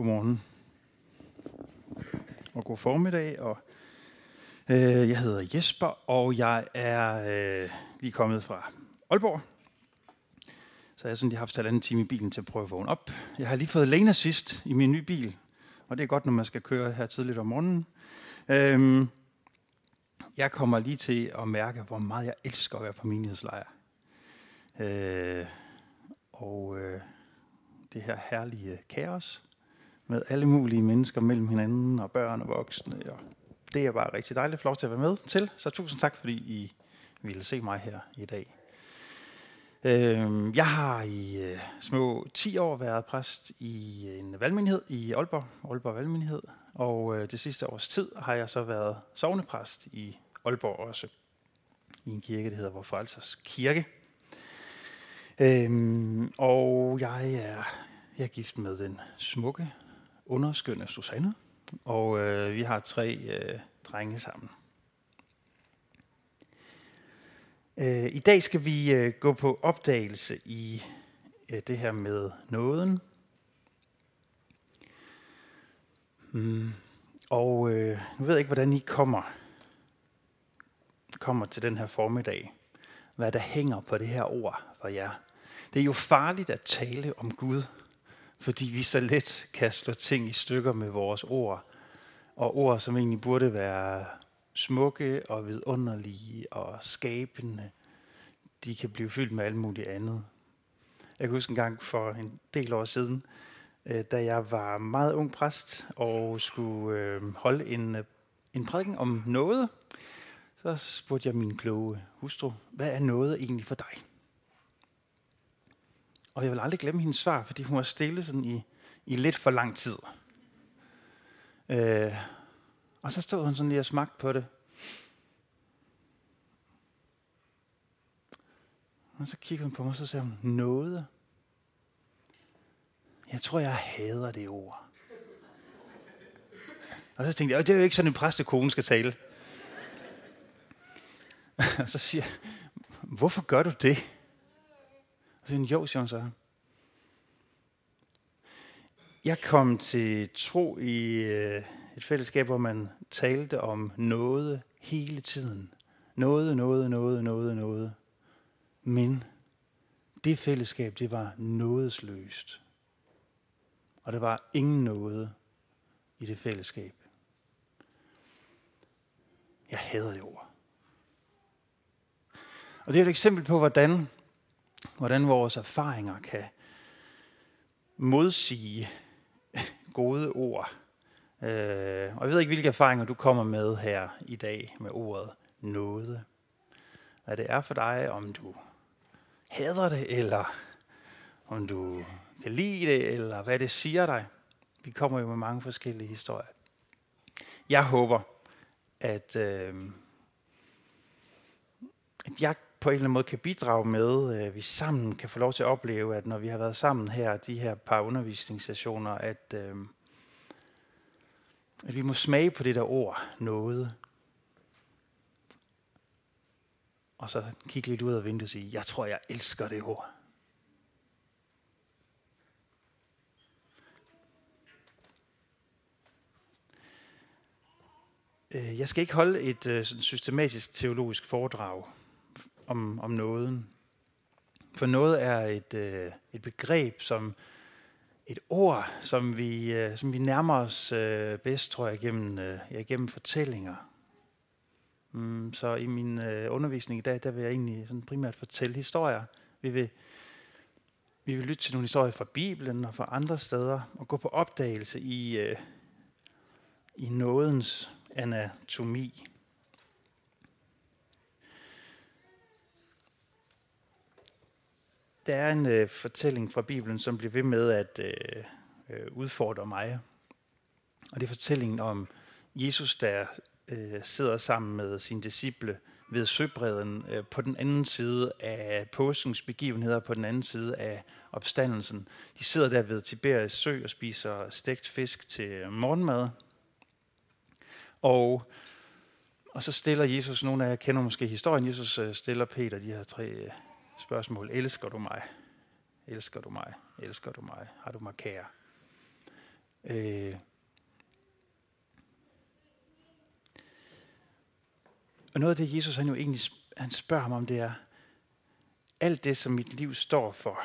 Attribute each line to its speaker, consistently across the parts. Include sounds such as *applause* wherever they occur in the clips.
Speaker 1: Godmorgen. Og god formiddag. Og, øh, jeg hedder Jesper, og jeg er øh, lige kommet fra Aalborg. Så jeg har sådan lige haft halvanden time i bilen til at prøve at vågne op. Jeg har lige fået Lena sidst i min nye bil, og det er godt, når man skal køre her tidligt om morgenen. Øhm, jeg kommer lige til at mærke, hvor meget jeg elsker at være på menighedslejr. Øh, og øh, det her herlige kaos med alle mulige mennesker mellem hinanden og børn og voksne. Og det er bare rigtig dejligt at få lov til at være med til. Så tusind tak, fordi I ville se mig her i dag. Øhm, jeg har i øh, små 10 år været præst i en valgmenighed i Aalborg, Aalborg Valgmenighed. Og øh, det sidste års tid har jeg så været sovnepræst i Aalborg også. I en kirke, der hedder Vor Frelsers Kirke. Øhm, og jeg er, jeg er gift med den smukke, underskønne Susanne. Og øh, vi har tre øh, drenge sammen. Øh, I dag skal vi øh, gå på opdagelse i øh, det her med nåden. Mm. Og øh, nu ved jeg ikke, hvordan I kommer, kommer til den her formiddag. Hvad der hænger på det her ord for jer. Det er jo farligt at tale om Gud, fordi vi så let kan slå ting i stykker med vores ord. Og ord, som egentlig burde være smukke og vidunderlige og skabende, de kan blive fyldt med alt muligt andet. Jeg kan huske en gang for en del år siden, øh, da jeg var meget ung præst og skulle øh, holde en, øh, en prædiken om noget, så spurgte jeg min kloge hustru, hvad er noget egentlig for dig? Og jeg vil aldrig glemme hendes svar, fordi hun var stille sådan i, i lidt for lang tid. Øh, og så stod hun sådan lige og smagte på det. Og så kiggede hun på mig, og så sagde hun, noget. Jeg tror, jeg hader det ord. Og så tænkte jeg, det er jo ikke sådan, en præstekone skal tale. *laughs* og så siger jeg, hvorfor gør du det? Så siger jo, siger hun så. Jeg kom til tro i øh, et fællesskab, hvor man talte om noget hele tiden. Noget, noget, noget, noget, noget. Men det fællesskab, det var nådesløst. Og der var ingen noget i det fællesskab. Jeg hader det ord. Og det er et eksempel på, hvordan, hvordan vores erfaringer kan modsige gode ord. Øh, og jeg ved ikke, hvilke erfaringer du kommer med her i dag med ordet nåde. Hvad det er for dig, om du hader det, eller om du kan lide det, eller hvad det siger dig. Vi kommer jo med mange forskellige historier. Jeg håber, at, øh, at jeg på en eller anden måde kan bidrage med, at vi sammen kan få lov til at opleve, at når vi har været sammen her, de her par undervisningssessioner, at, øh, at vi må smage på det der ord, noget. Og så kigge lidt ud af vinduet og sige, jeg tror, jeg elsker det ord. Øh, jeg skal ikke holde et øh, sådan systematisk teologisk foredrag om, om nåden. For noget er et, øh, et begreb, som et ord, som vi, øh, som vi nærmer os øh, bedst, tror jeg, gennem, øh, ja, gennem fortællinger. Mm, så i min øh, undervisning i dag, der vil jeg egentlig sådan primært fortælle historier. Vi vil, vi vil lytte til nogle historier fra Bibelen og fra andre steder, og gå på opdagelse i, øh, i nådens anatomi. Der er en øh, fortælling fra Bibelen, som bliver ved med at øh, øh, udfordre mig. Og det er fortællingen om Jesus, der øh, sidder sammen med sine disciple ved søbredden øh, på den anden side af påskens begivenheder, på den anden side af opstandelsen. De sidder der ved Tiberias sø og spiser stegt fisk til morgenmad. Og, og så stiller Jesus, nogle af jer kender måske historien, Jesus øh, stiller Peter de her tre øh, spørgsmål. Elsker du mig? Elsker du mig? Elsker du mig? Har du mig kære? Øh, og noget af det, Jesus han jo egentlig han spørger ham om, det er, alt det, som mit liv står for,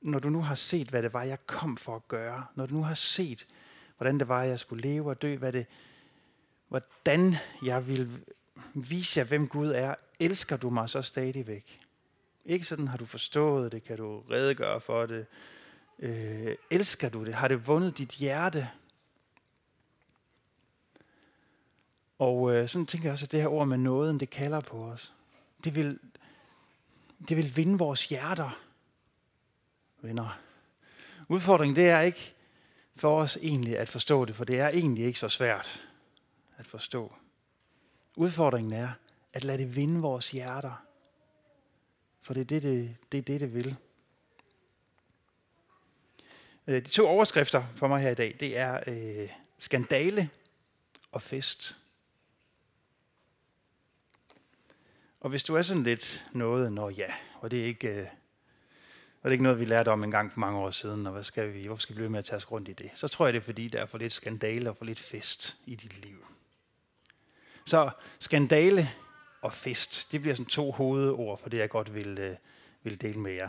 Speaker 1: når du nu har set, hvad det var, jeg kom for at gøre, når du nu har set, hvordan det var, jeg skulle leve og dø, hvad det, hvordan jeg vil vise jer, hvem Gud er, elsker du mig så stadigvæk? Ikke sådan, har du forstået det, kan du redegøre for det, øh, elsker du det, har det vundet dit hjerte? Og øh, sådan tænker jeg også, at det her ord med nåden, det kalder på os. Det vil, det vil vinde vores hjerter, venner. Udfordringen det er ikke for os egentlig at forstå det, for det er egentlig ikke så svært at forstå. Udfordringen er at lade det vinde vores hjerter. For det er det, det, det, er det, det vil. Øh, de to overskrifter for mig her i dag, det er øh, skandale og fest. Og hvis du er sådan lidt noget, når ja, og det er ikke, øh, og det er ikke noget, vi lærte om en gang for mange år siden, og hvad skal vi, hvorfor skal vi blive med at tage os rundt i det? Så tror jeg, det er fordi, der er for lidt skandale og for lidt fest i dit liv. Så skandale og fest, det bliver sådan to hovedord for det, jeg godt vil, øh, vil dele med jer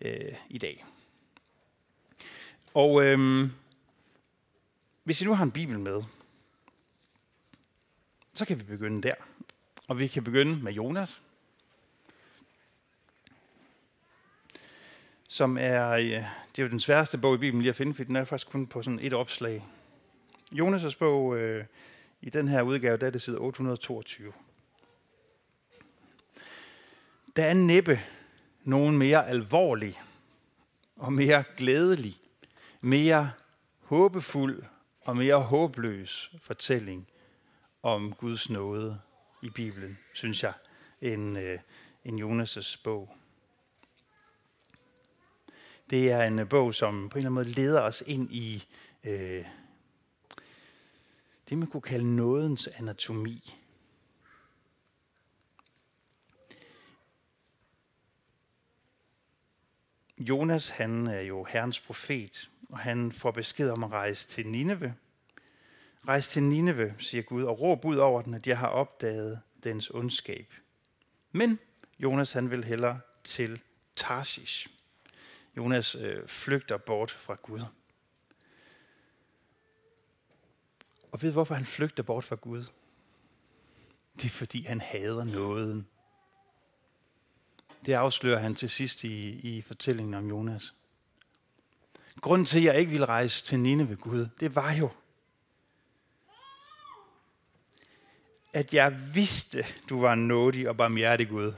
Speaker 1: øh, i dag. Og øh, hvis I nu har en bibel med, så kan vi begynde der. Og vi kan begynde med Jonas, som er, øh, det er jo den sværeste bog i Bibelen lige at finde, for den er faktisk kun på sådan et opslag. Jonas' bog, øh, i den her udgave, der er det side 822. Der er næppe nogen mere alvorlig og mere glædelig, mere håbefuld og mere håbløs fortælling om Guds nåde i Bibelen, synes jeg, end, øh, end Jonas' bog. Det er en bog, som på en eller anden måde leder os ind i øh, det, man kunne kalde nådens anatomi. Jonas, han er jo Herrens profet, og han får besked om at rejse til Nineve. Rejs til Nineve, siger Gud, og råb ud over den, at jeg har opdaget dens ondskab. Men Jonas, han vil hellere til Tarshish. Jonas øh, flygter bort fra Gud. Og ved hvorfor han flygter bort fra Gud? Det er fordi han hader nåden. Det afslører han til sidst i, i fortællingen om Jonas. Grunden til, at jeg ikke ville rejse til Nine ved Gud, det var jo, at jeg vidste, du var en nådig og barmhjertig Gud.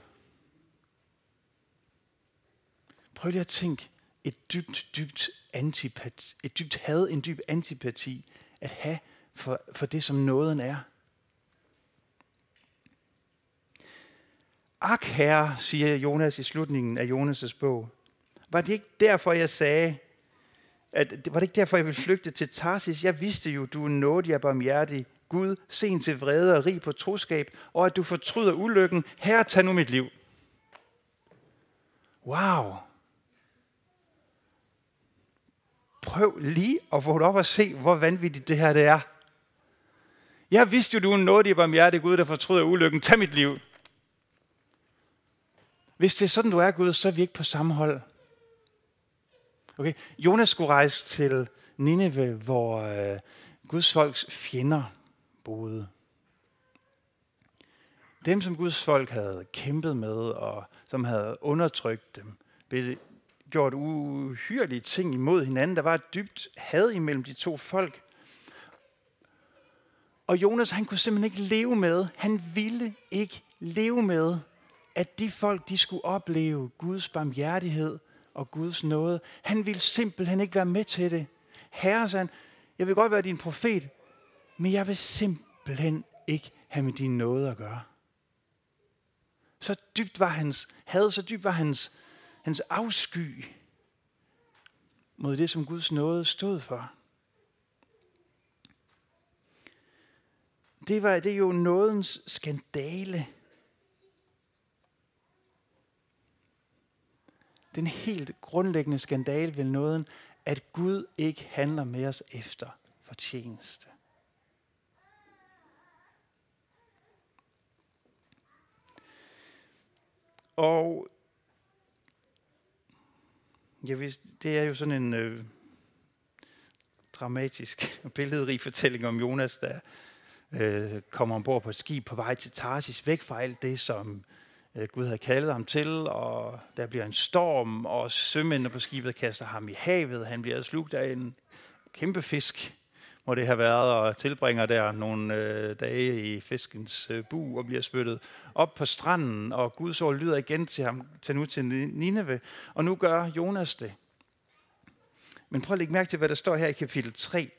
Speaker 1: Prøv lige at tænke, et dybt, dybt antipati, et dybt had, en dyb antipati at have for, for det, som nåden er. Ak herre, siger Jonas i slutningen af Jonas' bog. Var det ikke derfor, jeg sagde, at, var det ikke derfor, jeg ville flygte til Tarsis? Jeg vidste jo, du er nådig og barmhjertig, Gud, sen til vrede og rig på troskab, og at du fortryder ulykken. Herre, tag nu mit liv. Wow. Prøv lige at vågne op og se, hvor vanvittigt det her det er. Jeg vidste jo, du er en nådig barmhjertig Gud, der fortryder ulykken. Tag mit liv. Hvis det er sådan, du er Gud, så er vi ikke på samme hold. Okay? Jonas skulle rejse til Nineve, hvor øh, Guds folks fjender boede. Dem, som Guds folk havde kæmpet med, og som havde undertrykt dem, blev gjort uhyrlige ting imod hinanden. Der var et dybt had imellem de to folk. Og Jonas, han kunne simpelthen ikke leve med, han ville ikke leve med, at de folk, de skulle opleve Guds barmhjertighed og Guds nåde. Han ville simpelthen ikke være med til det. Herre, sagde han, jeg vil godt være din profet, men jeg vil simpelthen ikke have med din nåde at gøre. Så dybt var hans had, så dybt var hans, hans afsky mod det, som Guds nåde stod for. Det, var, det er jo nådens skandale. Den helt grundlæggende skandale ved nåden at Gud ikke handler med os efter fortjeneste. Og ja, hvis, det er jo sådan en øh, dramatisk og *laughs* billedrig fortælling om Jonas, der øh, kommer ombord på et skib på vej til Tarsis, væk fra alt det, som øh, Gud havde kaldet ham til, og der bliver en storm, og sømændene på skibet kaster ham i havet. Han bliver slugt af en kæmpe fisk, må det have været, og tilbringer der nogle øh, dage i fiskens øh, bu og bliver spyttet op på stranden, og Guds ord lyder igen til ham, til nu til Nineve, og nu gør Jonas det. Men prøv at lægge mærke til, hvad der står her i kapitel 3.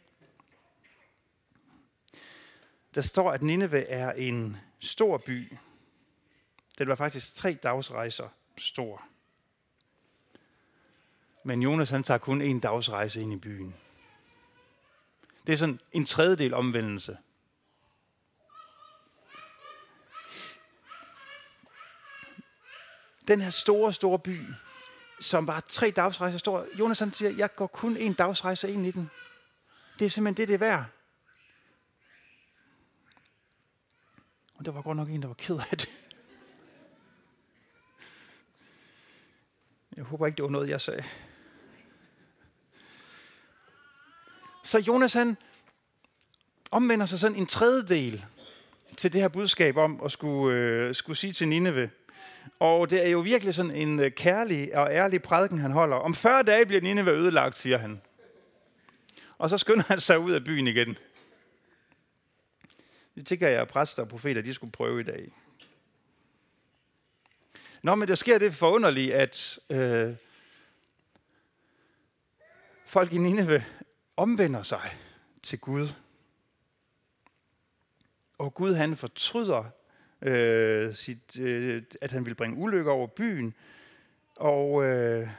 Speaker 1: Der står, at Nineve er en stor by. Den var faktisk tre dagsrejser stor. Men Jonas han tager kun en dagsrejse ind i byen. Det er sådan en tredjedel omvendelse. Den her store, store by, som var tre dagsrejser stor. Jonas han siger, jeg går kun en dagsrejse ind i den. Det er simpelthen det, det er værd. Og der var godt nok en, der var ked af det. Jeg håber ikke, det var noget, jeg sagde. Så Jonas han omvender sig sådan en tredjedel til det her budskab om at skulle, øh, skulle sige til Nineve. Og det er jo virkelig sådan en øh, kærlig og ærlig prædiken, han holder. Om 40 dage bliver Nineve ødelagt, siger han. Og så skynder han sig ud af byen igen. Det tænker jeg, at præster og profeter, de skulle prøve i dag. Nå, men der sker det forunderlige, at øh, folk i Nineve omvender sig til Gud. Og Gud han fortryder, øh, sit, øh, at han vil bringe ulykke over byen, og, øh,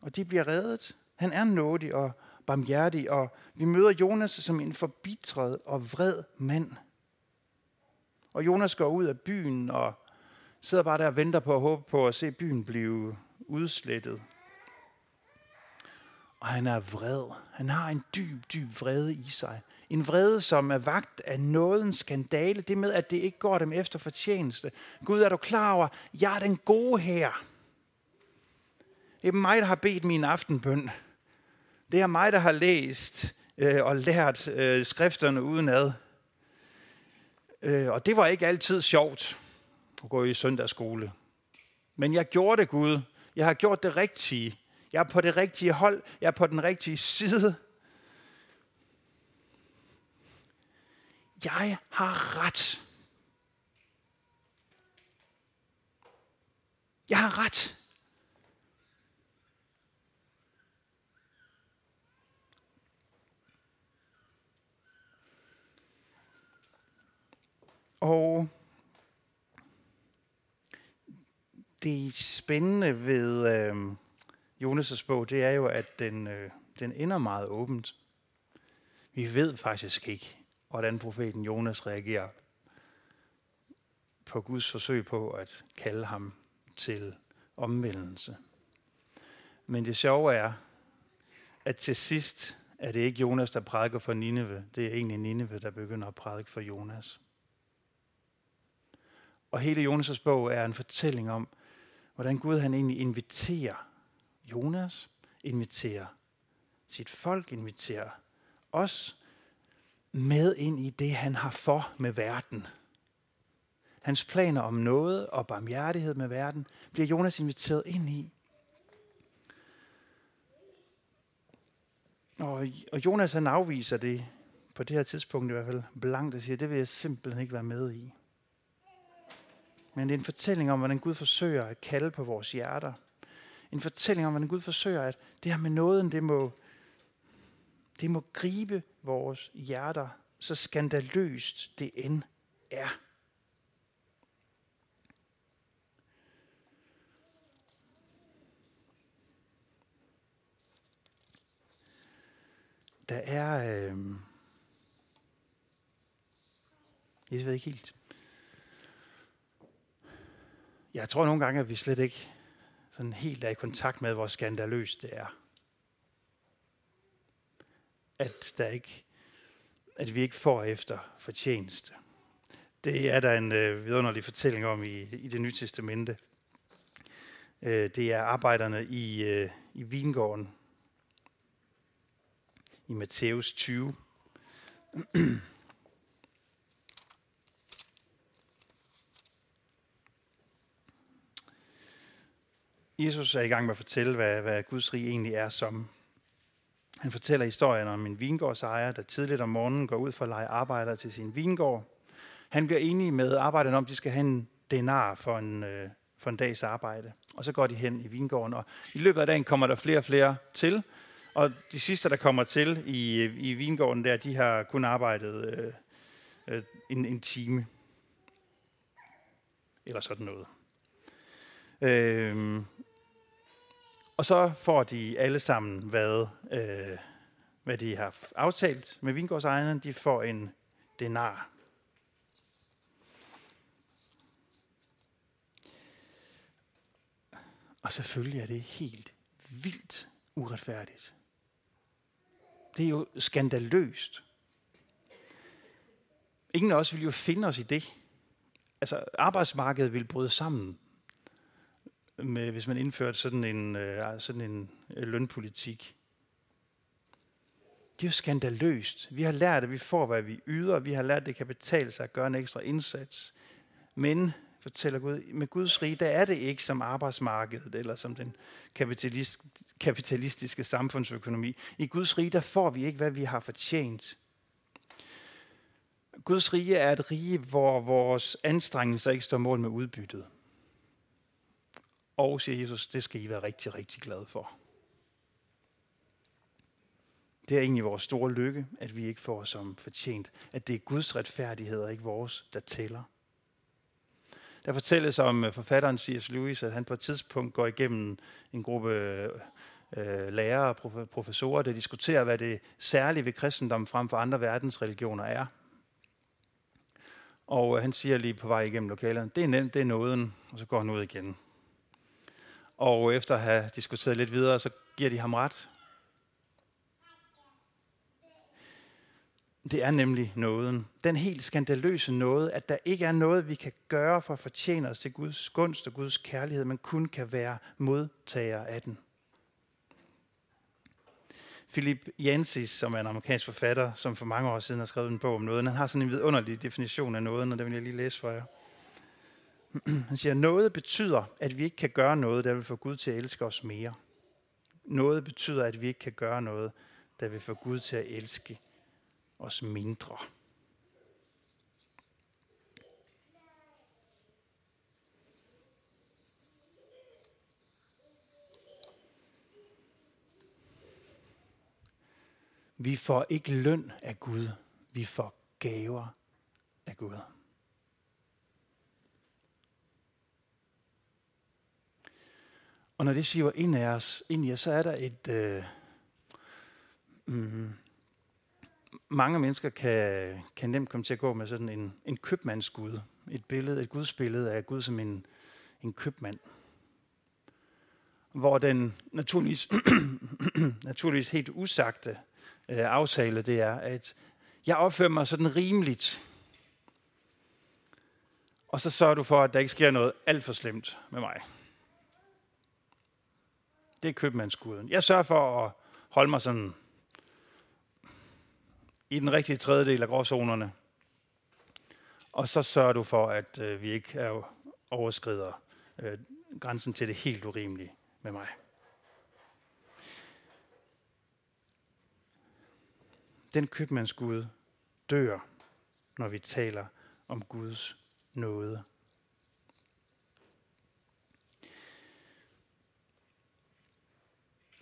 Speaker 1: og de bliver reddet. Han er nådig og barmhjertig, og vi møder Jonas som en forbitret og vred mand. Og Jonas går ud af byen og sidder bare der og venter på at håbe på at se byen blive udslettet. Og han er vred. Han har en dyb, dyb vrede i sig. En vrede, som er vagt af nådens skandale. Det med, at det ikke går dem efter fortjeneste. Gud, er du klar over, jeg er den gode her. Det er mig, der har bedt min aftenbøn. Det er mig, der har læst øh, og lært øh, skrifterne udenad. Øh, og det var ikke altid sjovt at gå i søndagsskole. Men jeg gjorde det, Gud. Jeg har gjort det rigtige. Jeg er på det rigtige hold. Jeg er på den rigtige side. Jeg har ret. Jeg har ret. Og det spændende ved øh, Jonas' bog, det er jo, at den, øh, den ender meget åbent. Vi ved faktisk ikke, hvordan profeten Jonas reagerer på Guds forsøg på at kalde ham til omvendelse. Men det sjove er, at til sidst er det ikke Jonas, der prædiker for Nineve. Det er egentlig Nineve, der begynder at prædike for Jonas. Og hele Jonas' bog er en fortælling om, hvordan Gud han egentlig inviterer Jonas, inviterer sit folk, inviterer os med ind i det, han har for med verden. Hans planer om noget og barmhjertighed med verden bliver Jonas inviteret ind i. Og, og Jonas han afviser det på det her tidspunkt i hvert fald blankt og siger, det vil jeg simpelthen ikke være med i. Men det er en fortælling om, hvordan Gud forsøger at kalde på vores hjerter. En fortælling om, hvordan Gud forsøger, at det her med nåden, det må, det må gribe vores hjerter, så skandaløst det end er. Der er... Øh, jeg ved ikke helt. Jeg tror nogle gange, at vi slet ikke sådan helt er i kontakt med, hvor skandaløst det er. at, der ikke, at vi ikke får efter fortjeneste. Det er der en øh, vidunderlig fortælling om i, i det nye testamente. Øh, det er arbejderne i, øh, i vingården i Matthæus 20. *clears throat* Jesus er i gang med at fortælle, hvad, hvad Guds rige egentlig er som. Han fortæller historien om en vingårdsejer, der tidligt om morgenen går ud for at lege arbejder til sin vingård. Han bliver enig med arbejderne om, at de skal have en denar for en, øh, for en dags arbejde. Og så går de hen i vingården, og i løbet af dagen kommer der flere og flere til. Og de sidste, der kommer til i, i vingården der, de har kun arbejdet øh, øh, en, en time. Eller sådan noget. Øh, og så får de alle sammen, hvad, øh, hvad de har aftalt med vingårdsejerne. De får en denar. Og selvfølgelig er det helt vildt uretfærdigt. Det er jo skandaløst. Ingen af os vil jo finde os i det. Altså, arbejdsmarkedet vil bryde sammen, med, hvis man indførte sådan en, øh, sådan en øh, lønpolitik. Det er jo skandaløst. Vi har lært, at vi får, hvad vi yder. Vi har lært, at det kan betale sig at gøre en ekstra indsats. Men fortæller Gud, med Guds rige, der er det ikke som arbejdsmarkedet eller som den kapitalist, kapitalistiske samfundsøkonomi. I Guds rige, der får vi ikke, hvad vi har fortjent. Guds rige er et rige, hvor vores anstrengelser ikke står mål med udbyttet. Og, siger Jesus, det skal I være rigtig, rigtig glade for. Det er egentlig vores store lykke, at vi ikke får som fortjent, at det er Guds retfærdighed og ikke vores, der tæller. Der fortælles om øh, forfatteren C.S. Lewis, at han på et tidspunkt går igennem en gruppe øh, lærere og professorer, der diskuterer, hvad det særlige ved kristendom frem for andre verdensreligioner er. Og øh, han siger lige på vej igennem lokalerne, det er nemt, det er nåden, og så går han ud igen. Og efter at have diskuteret lidt videre, så giver de ham ret. Det er nemlig nåden. Den helt skandaløse nåde, at der ikke er noget, vi kan gøre for at fortjene os til Guds gunst og Guds kærlighed, men kun kan være modtager af den. Philip Yancey, som er en amerikansk forfatter, som for mange år siden har skrevet en bog om nåden, han har sådan en vidunderlig definition af nåden, og det vil jeg lige læse for jer. *clears throat* Han siger, noget betyder, at vi ikke kan gøre noget, der vil få Gud til at elske os mere. Noget betyder, at vi ikke kan gøre noget, der vil få Gud til at elske os mindre. Vi får ikke løn af Gud, vi får gaver af Gud. Og når det siver ind, af os, ind i os, så er der et... Øh, mm, mange mennesker kan, kan nemt komme til at gå med sådan en, en købmandsgud. Et billede, et gudsbillede af Gud som en, en købmand. Hvor den naturligvis, *clears throat* naturligvis helt usagte øh, aftale, det er, at jeg opfører mig sådan rimeligt. Og så sørger du for, at der ikke sker noget alt for slemt med mig. Det er købmandsguden. Jeg sørger for at holde mig sådan i den rigtige tredjedel af gråzonerne. Og så sørger du for, at øh, vi ikke er overskrider øh, grænsen til det helt urimelige med mig. Den købmandsgud dør, når vi taler om Guds nåde.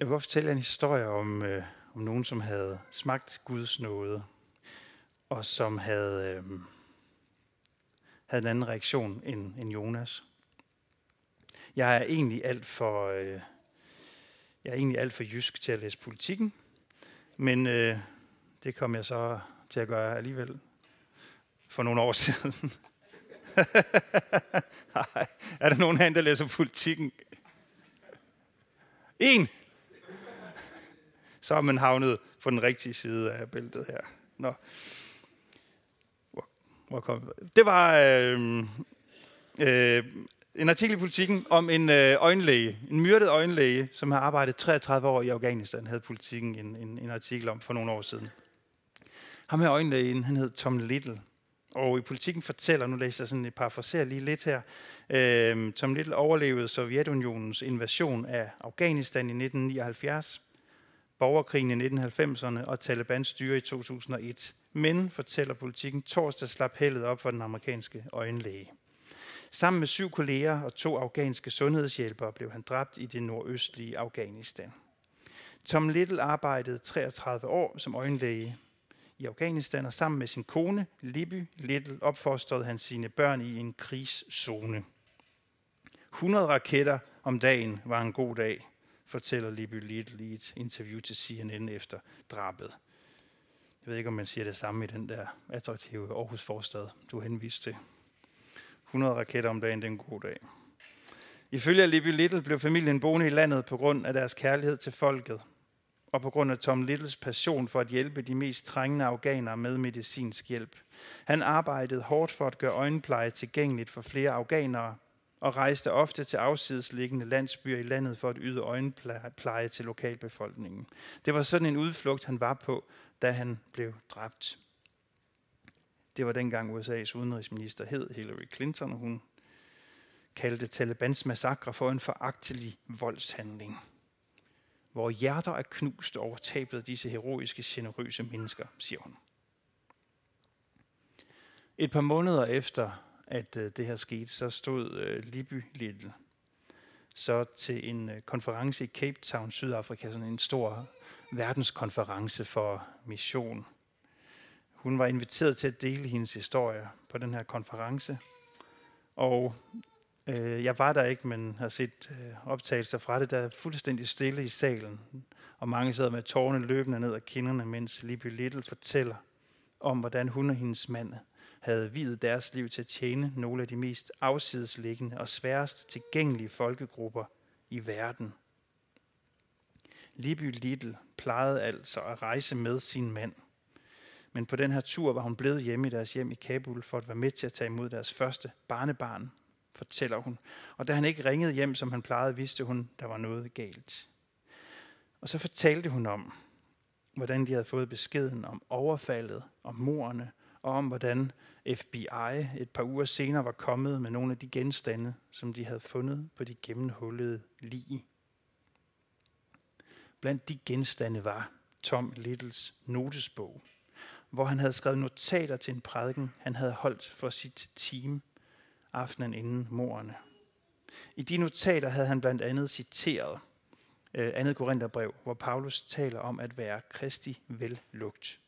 Speaker 1: Jeg vil godt fortælle en historie om, øh, om nogen, som havde smagt Guds nåde, og som havde, øh, havde en anden reaktion end, end Jonas. Jeg er egentlig alt for, øh, jeg er egentlig alt for jysk til at læse politikken, men øh, det kom jeg så til at gøre alligevel for nogle år *laughs* siden. er der nogen herinde, der læser politikken? En! Så er man havnet på den rigtige side af bæltet her. Nå. Hvor, hvor kom Det var øh, øh, en artikel i politikken om en øh, øjenlæge, en myrdet øjenlæge, som har arbejdet 33 år i Afghanistan, havde politikken en, en, en artikel om for nogle år siden. Ham her øjenlægen, han hed Tom Little. Og i politikken fortæller, nu læser jeg sådan et par forser lige lidt her, øh, Tom Little overlevede Sovjetunionens invasion af Afghanistan i 1979, borgerkrigen i 1990'erne og Talibans styre i 2001. Men, fortæller politikken, torsdag slap heldet op for den amerikanske øjenlæge. Sammen med syv kolleger og to afghanske sundhedshjælpere blev han dræbt i det nordøstlige Afghanistan. Tom Little arbejdede 33 år som øjenlæge i Afghanistan, og sammen med sin kone, Libby Little, opfostrede han sine børn i en krigszone. 100 raketter om dagen var en god dag, fortæller Libby Little i et interview til CNN efter drabet. Jeg ved ikke, om man siger det samme i den der attraktive Aarhus forstad, du henviste til. 100 raketter om dagen, det er en god dag. Ifølge Libby Little blev familien boende i landet på grund af deres kærlighed til folket, og på grund af Tom Littles passion for at hjælpe de mest trængende afghanere med medicinsk hjælp. Han arbejdede hårdt for at gøre øjenpleje tilgængeligt for flere afghanere, og rejste ofte til afsidesliggende landsbyer i landet for at yde øjenpleje til lokalbefolkningen. Det var sådan en udflugt, han var på, da han blev dræbt. Det var dengang USA's udenrigsminister hed Hillary Clinton, og hun kaldte Talibans massakre for en foragtelig voldshandling hvor hjerter er knust over tabet af disse heroiske, generøse mennesker, siger hun. Et par måneder efter, at øh, det her skete, så stod øh, Libby Little så til en øh, konference i Cape Town, Sydafrika, sådan en stor verdenskonference for mission. Hun var inviteret til at dele hendes historie på den her konference, og Øh, jeg var der ikke, men har set øh, optagelser fra det. Der er fuldstændig stille i salen, og mange sidder med tårne løbende ned ad kinderne, mens Libby Little fortæller om, hvordan hun og hendes mand havde videt deres liv til at tjene nogle af de mest afsidesliggende og sværest tilgængelige folkegrupper i verden. Libby Little plejede altså at rejse med sin mand. Men på den her tur var hun blevet hjemme i deres hjem i Kabul for at være med til at tage imod deres første barnebarn, fortæller hun. Og da han ikke ringede hjem, som han plejede, vidste hun, der var noget galt. Og så fortalte hun om, hvordan de havde fået beskeden om overfaldet, om morerne, og om hvordan FBI et par uger senere var kommet med nogle af de genstande, som de havde fundet på de gennemhullede lige. Blandt de genstande var Tom Littles notesbog, hvor han havde skrevet notater til en prædiken, han havde holdt for sit team aftenen inden morerne. I de notater havde han blandt andet citeret øh, andet Korintherbrev, hvor Paulus taler om at være kristi vellugt.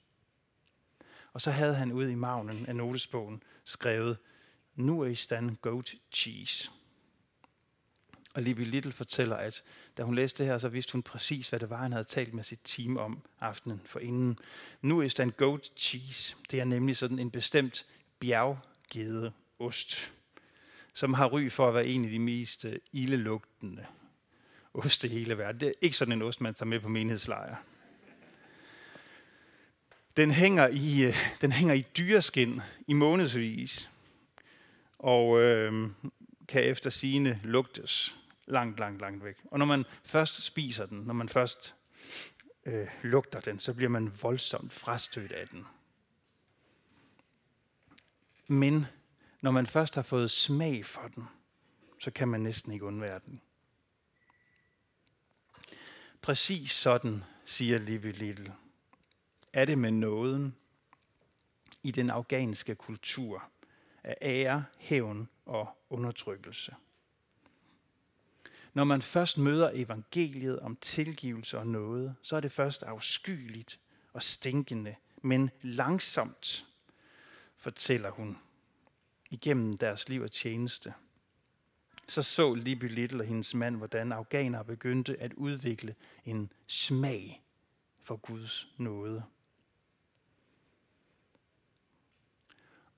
Speaker 1: Og så havde han ude i magnen af notesbogen skrevet, nu er I stand goat cheese. Og Libby Little fortæller, at da hun læste det her, så vidste hun præcis, hvad det var, han havde talt med sit team om aftenen for inden. Nu er stand goat cheese. Det er nemlig sådan en bestemt bjerggede ost som har ry for at være en af de mest øh, ildelugtende oste i hele verden. Det er ikke sådan en ost, man tager med på menighedslejre. Den hænger i, øh, den hænger i dyreskin i månedsvis, og øh, kan efter sine lugtes langt, langt, langt væk. Og når man først spiser den, når man først øh, lugter den, så bliver man voldsomt frastødt af den. Men når man først har fået smag for den, så kan man næsten ikke undvære den. Præcis sådan, siger Livy Little, er det med nåden i den afghanske kultur af ære, hævn og undertrykkelse. Når man først møder evangeliet om tilgivelse og noget, så er det først afskyeligt og stinkende, men langsomt, fortæller hun igennem deres liv og tjeneste, så så Libby Little og hendes mand, hvordan afghanere begyndte at udvikle en smag for Guds nåde.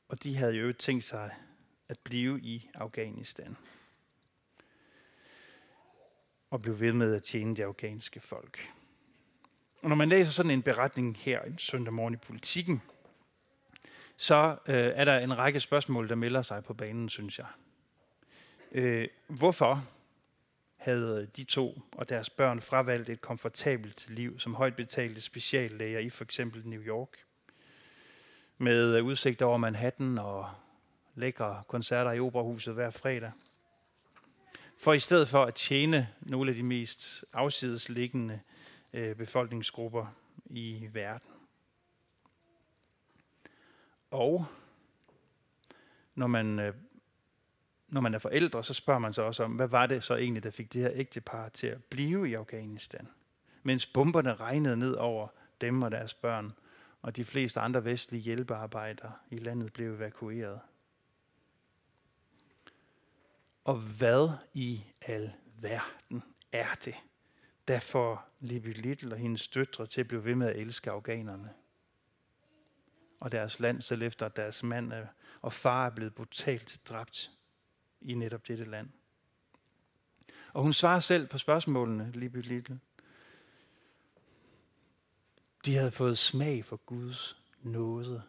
Speaker 1: Og de havde jo tænkt sig at blive i Afghanistan. Og blive ved med at tjene det afghanske folk. Og når man læser sådan en beretning her en søndag morgen i politikken, så øh, er der en række spørgsmål, der melder sig på banen, synes jeg. Øh, hvorfor havde de to og deres børn fravalgt et komfortabelt liv som højt betalte speciallæger i for eksempel New York? Med øh, udsigt over Manhattan og lækre koncerter i Operahuset hver fredag. For i stedet for at tjene nogle af de mest afsidesliggende øh, befolkningsgrupper i verden. Og når man, øh, når man er forældre, så spørger man sig også om, hvad var det så egentlig, der fik det her ægtepar til at blive i Afghanistan? Mens bomberne regnede ned over dem og deres børn, og de fleste andre vestlige hjælpearbejdere i landet blev evakueret. Og hvad i al verden er det, der får Libby Little og hendes døtre til at blive ved med at elske afghanerne? Og deres land, selv efter at deres mand og far er blevet brutalt dræbt i netop dette land. Og hun svarer selv på spørgsmålene, Libby Little. De havde fået smag for Guds nåde.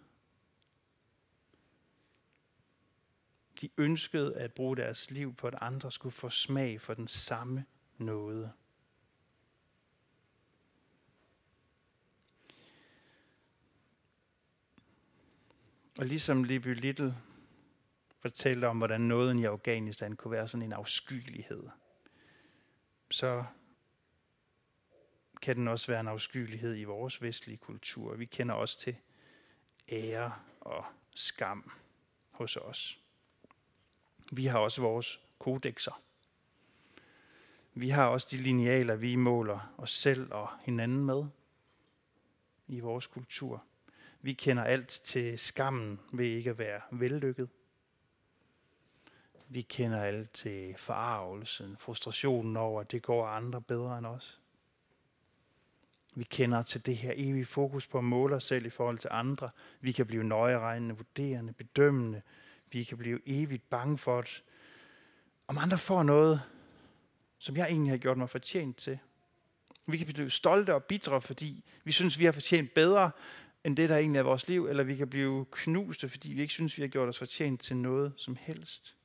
Speaker 1: De ønskede at bruge deres liv på, at andre skulle få smag for den samme nåde. Og ligesom Libby Little fortalte om, hvordan nåden i Afghanistan kunne være sådan en afskyelighed, så kan den også være en afskyelighed i vores vestlige kultur. Vi kender også til ære og skam hos os. Vi har også vores kodexer. Vi har også de linealer, vi måler os selv og hinanden med i vores kultur. Vi kender alt til skammen ved ikke at være vellykket. Vi kender alt til forarvelsen, frustrationen over, at det går andre bedre end os. Vi kender til det her evige fokus på at måle os selv i forhold til andre. Vi kan blive nøjeregnende, vurderende, bedømmende. Vi kan blive evigt bange for, at om andre får noget, som jeg egentlig har gjort mig fortjent til. Vi kan blive stolte og bitre, fordi vi synes, vi har fortjent bedre end det, der egentlig er vores liv, eller vi kan blive knuste, fordi vi ikke synes, vi har gjort os fortjent til noget som helst.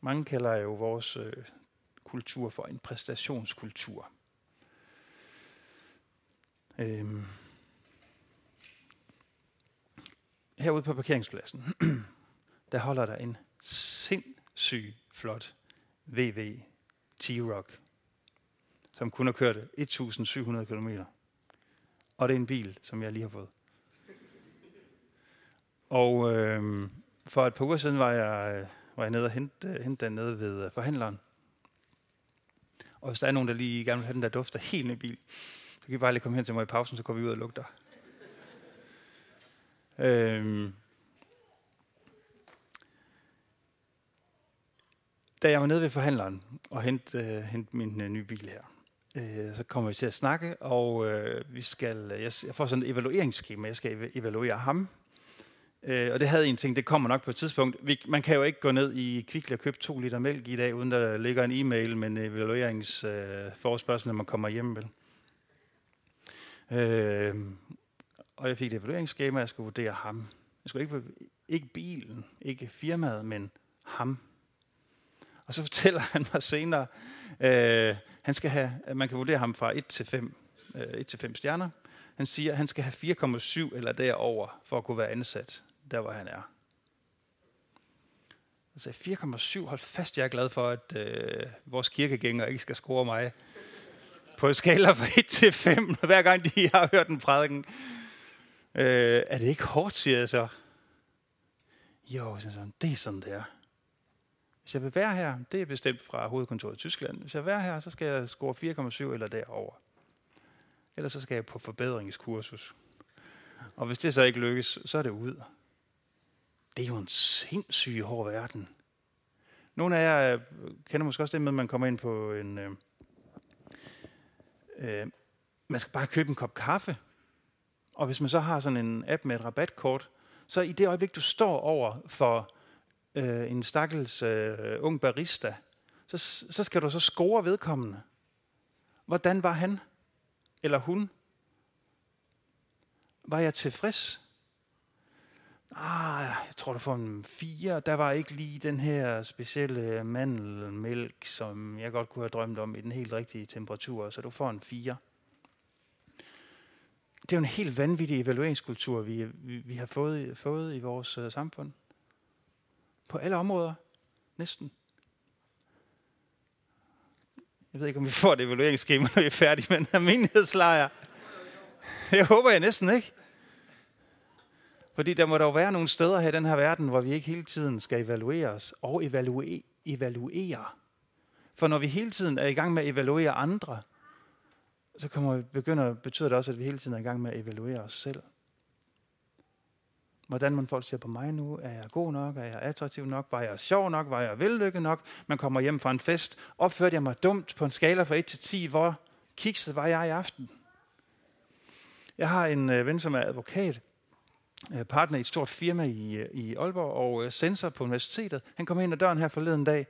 Speaker 1: Mange kalder jo vores øh, kultur for en præstationskultur. Øhm. Herude på parkeringspladsen, *clears throat* der holder der en sindssyg flot VW T-Roc, som kun har kørt 1700 km. Og det er en bil, som jeg lige har fået. Og øhm, for et par uger siden var jeg, øh, var jeg nede og hente, øh, hente den nede ved øh, forhandleren. Og hvis der er nogen, der lige gerne vil have den der duft af helt ny bil, så kan I bare lige komme hen til mig i pausen, så går vi ud og lugter. Øhm. Da jeg var nede ved forhandleren og hente, uh, hente min uh, nye bil her, uh, så kommer vi til at snakke, og uh, vi skal, jeg, jeg får sådan et evalueringsskema, jeg skal evaluere ham, Øh, og det havde en ting, det kommer nok på et tidspunkt. Vi, man kan jo ikke gå ned i Kvickly og købe to liter mælk i dag, uden der ligger en e-mail med en evalueringsforspørgsel, øh, når man kommer hjem. Vel? Øh, og jeg fik et evalueringsskema, jeg skulle vurdere ham. Jeg skulle ikke, ikke bilen, ikke firmaet, men ham. Og så *laughs* fortæller han mig senere, øh, han skal have, man kan vurdere ham fra 1 til 5, øh, 1 til 5 stjerner. Han siger, at han skal have 4,7 eller derover for at kunne være ansat der hvor han er. Altså 4,7, hold fast, jeg er glad for, at øh, vores kirkegængere ikke skal score mig på en skala fra 1 til 5, hver gang de har hørt en prædiken. Øh, er det ikke hårdt, siger jeg så. Jo, sådan, det er sådan, det er. Hvis jeg vil være her, det er bestemt fra hovedkontoret i Tyskland. Hvis jeg vil være her, så skal jeg score 4,7 eller derover. Ellers så skal jeg på forbedringskursus. Og hvis det så ikke lykkes, så er det ud det er jo en sindssyg hård verden. Nogle af jer øh, kender måske også det med, at man kommer ind på en... Øh, øh, man skal bare købe en kop kaffe. Og hvis man så har sådan en app med et rabatkort, så i det øjeblik, du står over for øh, en stakkels øh, ung barista, så, så skal du så score vedkommende. Hvordan var han eller hun? Var jeg tilfreds? Ah, jeg tror, du får en fire. Der var ikke lige den her specielle mandelmælk, som jeg godt kunne have drømt om i den helt rigtige temperatur, så du får en fire. Det er jo en helt vanvittig evalueringskultur, vi, vi, vi har fået, fået i vores uh, samfund. På alle områder. Næsten. Jeg ved ikke, om vi får et evalueringsskema, når vi er færdige med den her menighedslejr. Jeg håber jeg næsten ikke. Fordi der må dog være nogle steder her i den her verden, hvor vi ikke hele tiden skal evalueres og evaluere. evaluere. For når vi hele tiden er i gang med at evaluere andre, så kommer vi begynder, betyder det også, at vi hele tiden er i gang med at evaluere os selv. Hvordan man folk ser på mig nu. Er jeg god nok? Er jeg attraktiv nok? Var jeg sjov nok? Var jeg vellykket nok? Man kommer hjem fra en fest. Opførte jeg mig dumt på en skala fra 1 til 10? Hvor kikset var jeg i aften? Jeg har en øh, ven, som er advokat, Øh, partner i et stort firma i, øh, i Aalborg og øh, sensor på universitetet. Han kom ind ad døren her forleden dag.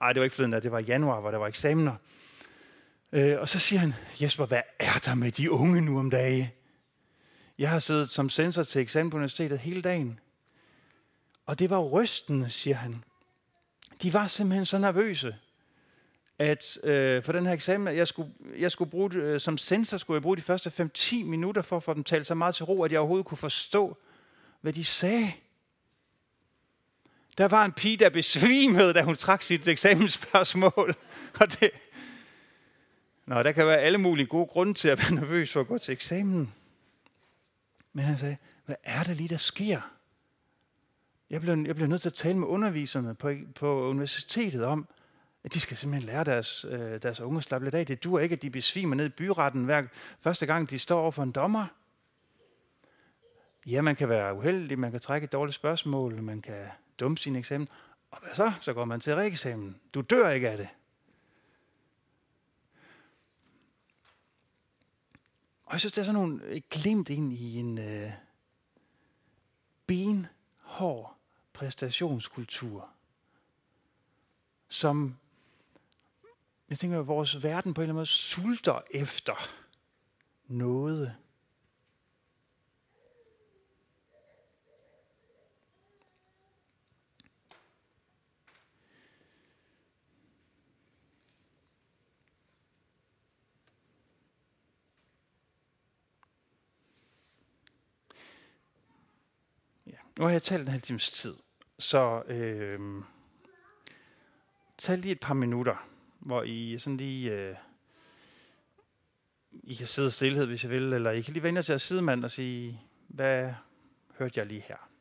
Speaker 1: Nej, det var ikke forleden dag, det var i januar, hvor der var eksamener. Øh, og så siger han, Jesper, hvad er der med de unge nu om dagen? Jeg har siddet som sensor til eksamen på universitetet hele dagen. Og det var rystende, siger han. De var simpelthen så nervøse, at øh, for den her eksamen, jeg skulle, jeg skulle bruge, øh, som sensor skulle jeg bruge de første 5-10 minutter for at få dem talt så meget til ro, at jeg overhovedet kunne forstå, hvad de sagde. Der var en pige, der besvimede, da hun trak sit eksamensspørgsmål. *laughs* Og det, Nå, der kan være alle mulige gode grunde til at være nervøs for at gå til eksamen. Men han sagde, hvad er det lige, der sker? Jeg blev, jeg blev nødt til at tale med underviserne på, på universitetet om, at de skal simpelthen lære deres, øh, deres unge at slappe lidt af. Det dur ikke, at de besvimer ned i byretten hver første gang, de står over for en dommer. Ja, man kan være uheldig, man kan trække et dårligt spørgsmål, man kan dumme sin eksamen. Og hvad så? Så går man til reeksamen. Du dør ikke af det. Og jeg synes, der er sådan nogle glimt ind i en øh, benhård præstationskultur, som jeg tænker, at vores verden på en eller anden måde sulter efter noget. Nu har jeg talt en halv times tid, så øh, tag lige et par minutter, hvor I sådan lige... Øh, I kan sidde i stillhed, hvis I vil, eller I kan lige vende jer til at sidemand og sige, hvad hørte jeg lige her?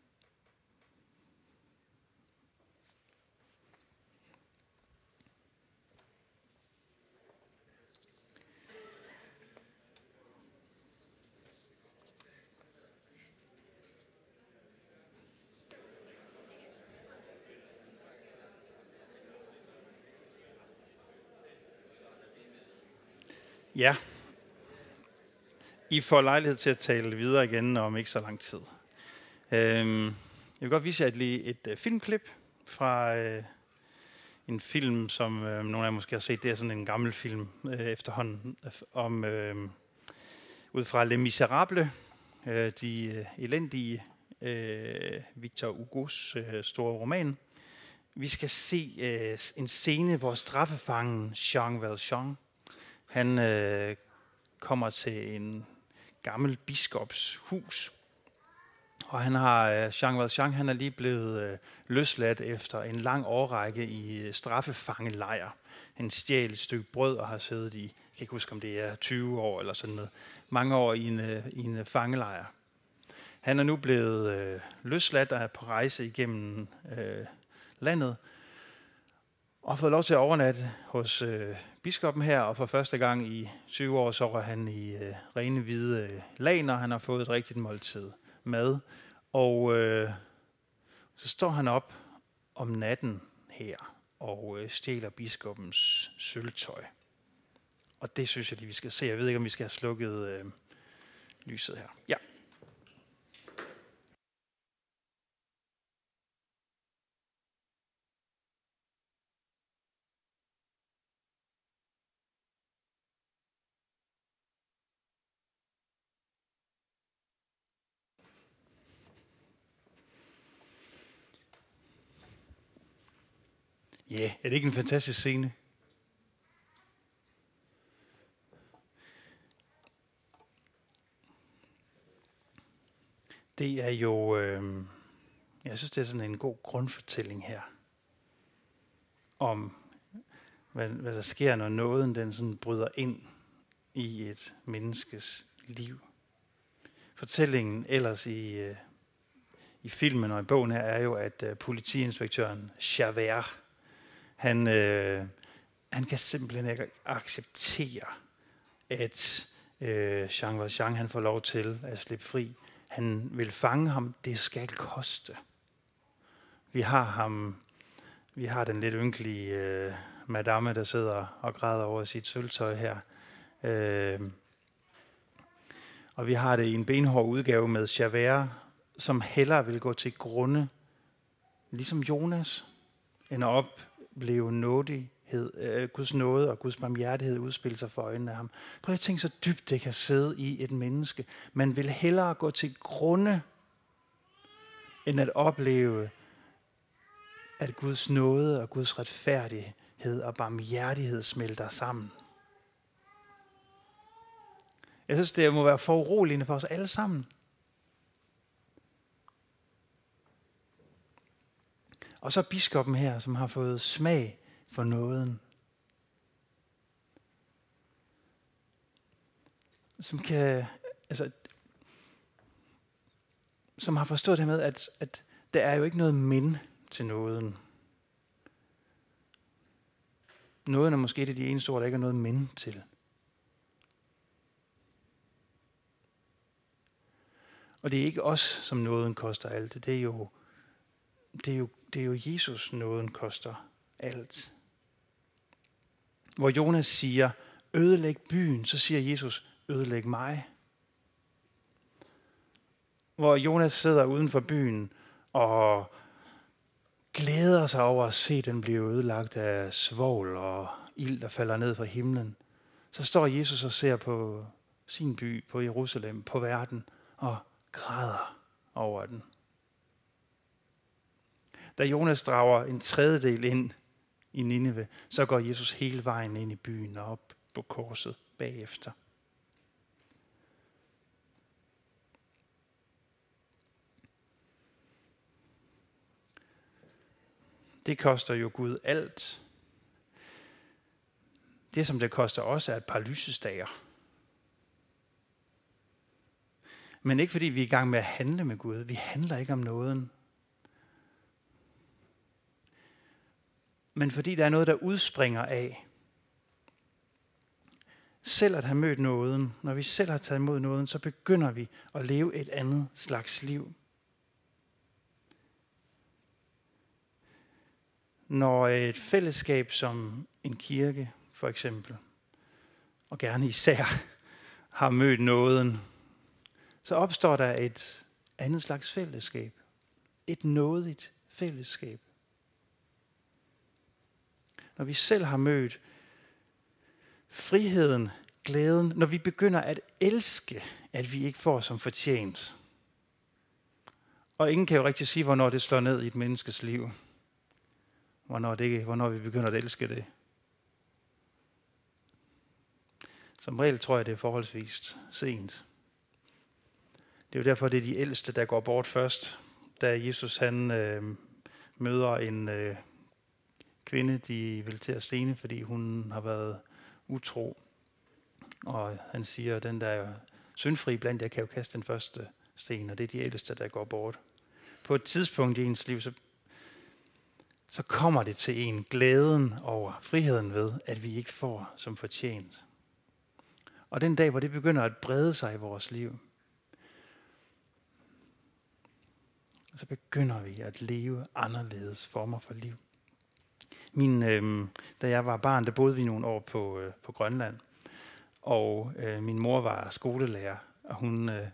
Speaker 1: Ja. I får lejlighed til at tale videre igen om ikke så lang tid. Øhm, jeg vil godt vise jer et, lige et øh, filmklip fra øh, en film, som øh, nogle af jer måske har set. Det er sådan en gammel film efterhånden om uh, ud fra Les Miserables, uh, de elendige uh, Victor Hugos store roman. Vi skal se en scene, hvor straffefangen Jean Valjean han øh, kommer til en gammel biskops hus, og han har, øh, Jean Valjean, han er lige blevet øh, løsladt efter en lang årrække i øh, straffefangelejr. Han stjal et stykke brød og har siddet i, jeg kan ikke huske om det er 20 år eller sådan noget, mange år i en, øh, i en øh, fangelejr. Han er nu blevet øh, løsladt og er på rejse igennem øh, landet, og har fået lov til at overnatte hos øh, biskoppen her, og for første gang i 20 år sover han i øh, rene hvide øh, lag, når Han har fået et rigtigt måltid mad, og øh, så står han op om natten her og øh, stjæler biskoppens sølvtøj. Og det synes jeg lige, vi skal se. Jeg ved ikke, om vi skal have slukket øh, lyset her. Ja. Ja, yeah, er det ikke en fantastisk scene? Det er jo, øh, jeg synes, det er sådan en god grundfortælling her, om hvad, hvad der sker, når nåden den sådan bryder ind i et menneskes liv. Fortællingen ellers i, øh, i filmen og i bogen her er jo, at øh, politiinspektøren Javert, han, øh, han kan simpelthen ikke acceptere, at øh, Jean Valjean han får lov til at slippe fri. Han vil fange ham, det skal koste. Vi har ham, vi har den lidt ynkelige øh, madame, der sidder og græder over sit sølvtøj her. Øh, og vi har det i en benhård udgave med Javert, som hellere vil gå til grunde, ligesom Jonas, end op opleve nådighed, øh, Guds nåde og Guds barmhjertighed udspille sig for øjnene af ham. Prøv at tænke så dybt det kan sidde i et menneske. Man vil hellere gå til grunde, end at opleve, at Guds nåde og Guds retfærdighed og barmhjertighed smelter sammen. Jeg synes, det må være foruroligende for os alle sammen. Og så biskoppen her, som har fået smag for nåden. Som kan, altså, som har forstået det med, at, at der er jo ikke noget men til nåden. Nåden er måske det af de eneste ord, der ikke er noget men til. Og det er ikke os, som nåden koster alt. Det er jo, det er jo, det er jo Jesus, nåden koster alt. Hvor Jonas siger, ødelæg byen, så siger Jesus, ødelæg mig. Hvor Jonas sidder uden for byen og glæder sig over at se den blive ødelagt af svovl og ild, der falder ned fra himlen, så står Jesus og ser på sin by, på Jerusalem, på verden, og græder over den. Da Jonas drager en tredjedel ind i Nineve, så går Jesus hele vejen ind i byen og op på korset bagefter. Det koster jo Gud alt. Det, som det koster også, er et par lysestager. Men ikke fordi vi er i gang med at handle med Gud. Vi handler ikke om nåden. Men fordi der er noget, der udspringer af. Selv at have mødt nåden, når vi selv har taget imod nåden, så begynder vi at leve et andet slags liv. Når et fællesskab som en kirke, for eksempel, og gerne især har mødt nåden, så opstår der et andet slags fællesskab. Et nådigt fællesskab. Når vi selv har mødt friheden, glæden, når vi begynder at elske, at vi ikke får som fortjent. Og ingen kan jo rigtig sige, hvornår det slår ned i et menneskes liv. Hvornår, det, hvornår vi begynder at elske det. Som regel tror jeg, det er forholdsvis sent. Det er jo derfor, det er de ældste, der går bort først. Da Jesus han øh, møder en øh, kvinde, de vil til at stene, fordi hun har været utro. Og han siger, at den der er syndfri blandt jer kan jo kaste den første sten, og det er de ældste, der går bort. På et tidspunkt i ens liv, så, så kommer det til en glæden over friheden ved, at vi ikke får som fortjent. Og den dag, hvor det begynder at brede sig i vores liv, så begynder vi at leve anderledes former for liv. Min, øh, da jeg var barn, der boede vi nogle år på, øh, på Grønland. Og øh, min mor var skolelærer, og hun, øh,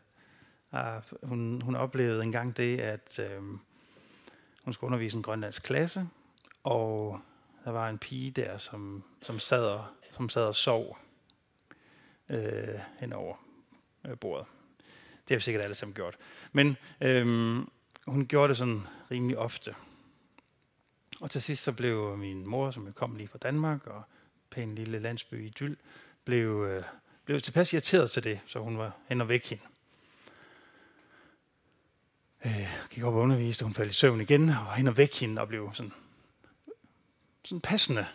Speaker 1: hun, hun oplevede engang det, at øh, hun skulle undervise en grønlandsk klasse, og der var en pige der, som, som, sad, og, som sad og sov øh, hen over øh, bordet. Det har vi sikkert alle sammen gjort. Men øh, hun gjorde det sådan rimelig ofte. Og til sidst så blev øh, min mor, som kom lige fra Danmark, og pæn lille landsby i Dyl, blev, øh, blev tilpas irriteret til det, så hun var hen og væk hende. Øh, gik op og underviste, og hun faldt i søvn igen, og hen og væk hende, og blev sådan, sådan passende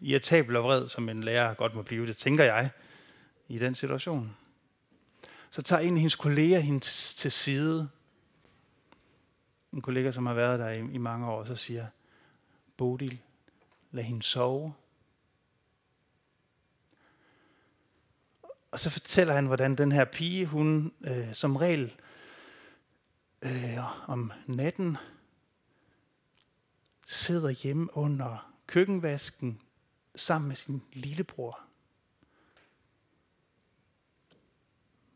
Speaker 1: irritabel og vred, som en lærer godt må blive, det tænker jeg, i den situation. Så tager en af hendes kolleger hende til side, en kollega, som har været der i, i mange år, så siger, Bodil, lad hende sove. Og så fortæller han, hvordan den her pige, hun øh, som regel øh, om natten sidder hjemme under køkkenvasken sammen med sin lillebror.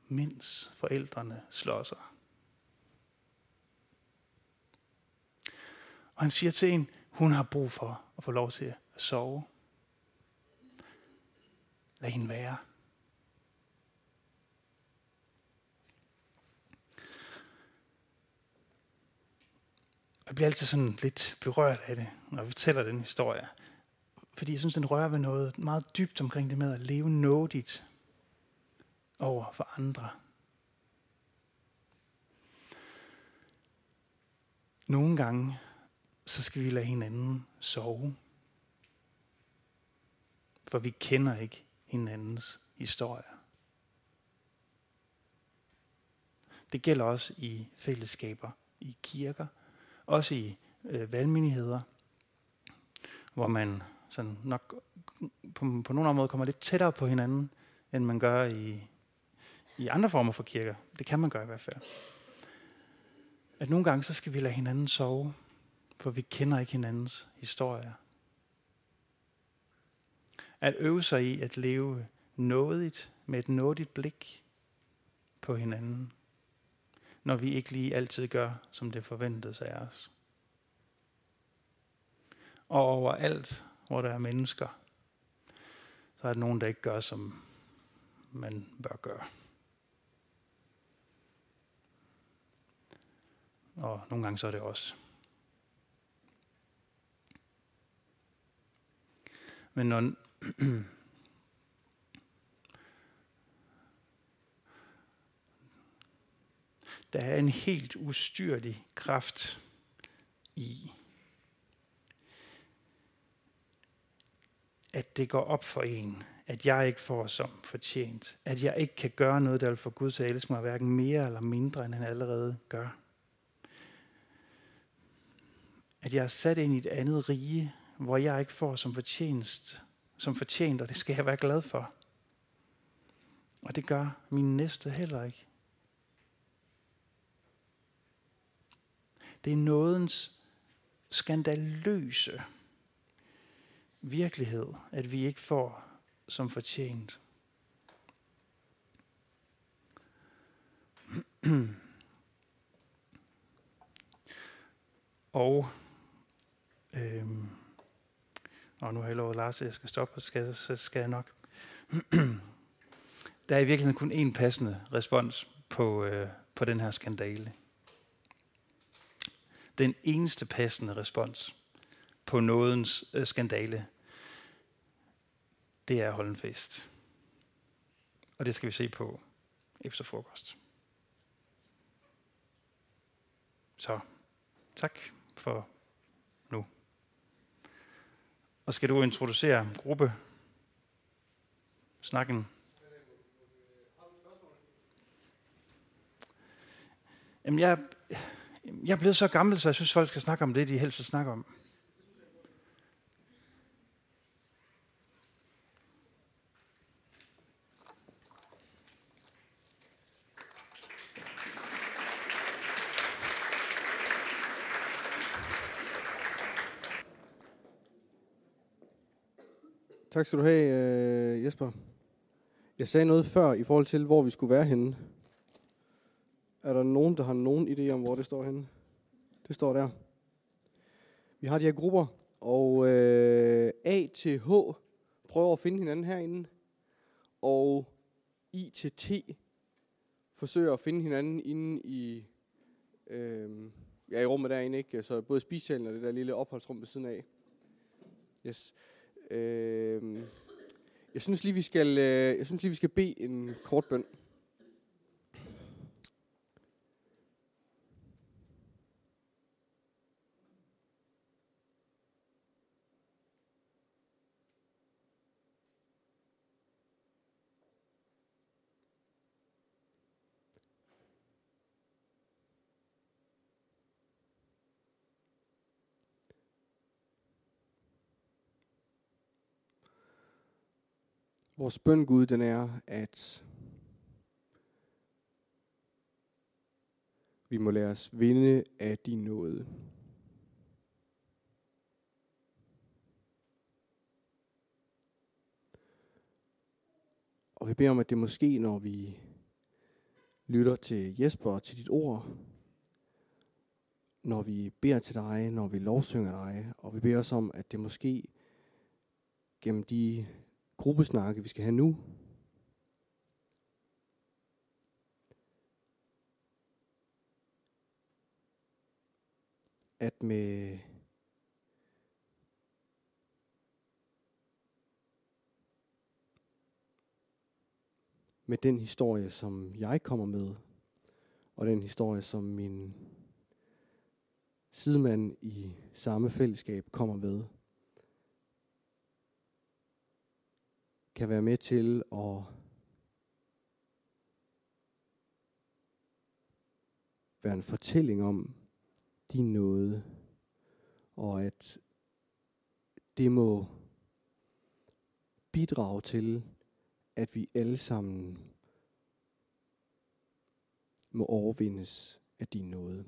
Speaker 1: Mens forældrene slår sig. Og han siger til en, hun har brug for at få lov til at sove. Lad hende være. Jeg bliver altid sådan lidt berørt af det, når vi fortæller den historie. Fordi jeg synes, den rører ved noget meget dybt omkring det med at leve nådigt over for andre. Nogle gange, så skal vi lade hinanden sove. For vi kender ikke hinandens historie. Det gælder også i fællesskaber, i kirker, også i øh, valgmenigheder, hvor man sådan nok på, på nogle områder kommer lidt tættere på hinanden, end man gør i, i andre former for kirker. Det kan man gøre i hvert fald. At nogle gange, så skal vi lade hinanden sove, for vi kender ikke hinandens historie. At øve sig i at leve nådigt, med et nådigt blik på hinanden, når vi ikke lige altid gør, som det forventes af os. Og overalt, hvor der er mennesker, så er der nogen, der ikke gør, som man bør gøre. Og nogle gange så er det også. Men når, der er en helt ustyrlig kraft i, at det går op for en, at jeg ikke får som fortjent, at jeg ikke kan gøre noget, der vil få Gud til at elske mig, hverken mere eller mindre, end han allerede gør. At jeg er sat ind i et andet rige, hvor jeg ikke får som fortjenest, som fortjent, og det skal jeg være glad for. Og det gør min næste heller ikke. Det er nådens skandaløse virkelighed, at vi ikke får som fortjent. og øhm, og nu har jeg lovet Lars, at jeg skal stoppe, så skal, så skal jeg nok. *clears throat* der er i virkeligheden kun én passende respons på, øh, på den her skandale. Den eneste passende respons på nådens øh, skandale, det er at holde en fest. Og det skal vi se på efter frokost. Så tak for nu. Og skal du introducere gruppe snakken? Jamen, jeg, jeg er blevet så gammel, så jeg synes, folk skal snakke om det, de helst vil snakke om.
Speaker 2: Tak skal du have, øh, Jesper. Jeg sagde noget før i forhold til, hvor vi skulle være henne. Er der nogen, der har nogen idé om, hvor det står henne? Det står der. Vi har de her grupper, og øh, A til H prøver at finde hinanden herinde, og I til T forsøger at finde hinanden inde i, øh, ja, i rummet derinde, ikke? Så både spisesalen og det der lille opholdsrum ved siden af. Yes. Øh, jeg synes lige, vi skal, øh, jeg synes lige, vi skal bede en kort bøn. Vores bøn, Gud, den er, at vi må lade os vinde af din nåde. Og vi beder om, at det måske, når vi lytter til Jesper og til dit ord, når vi beder til dig, når vi lovsynger dig, og vi beder os om, at det måske gennem de gruppesnakke, vi skal have nu. At med med den historie, som jeg kommer med, og den historie, som min sidemand i samme fællesskab kommer med, kan være med til at være en fortælling om din nåde, og at det må bidrage til, at vi alle sammen må overvindes af din nåde.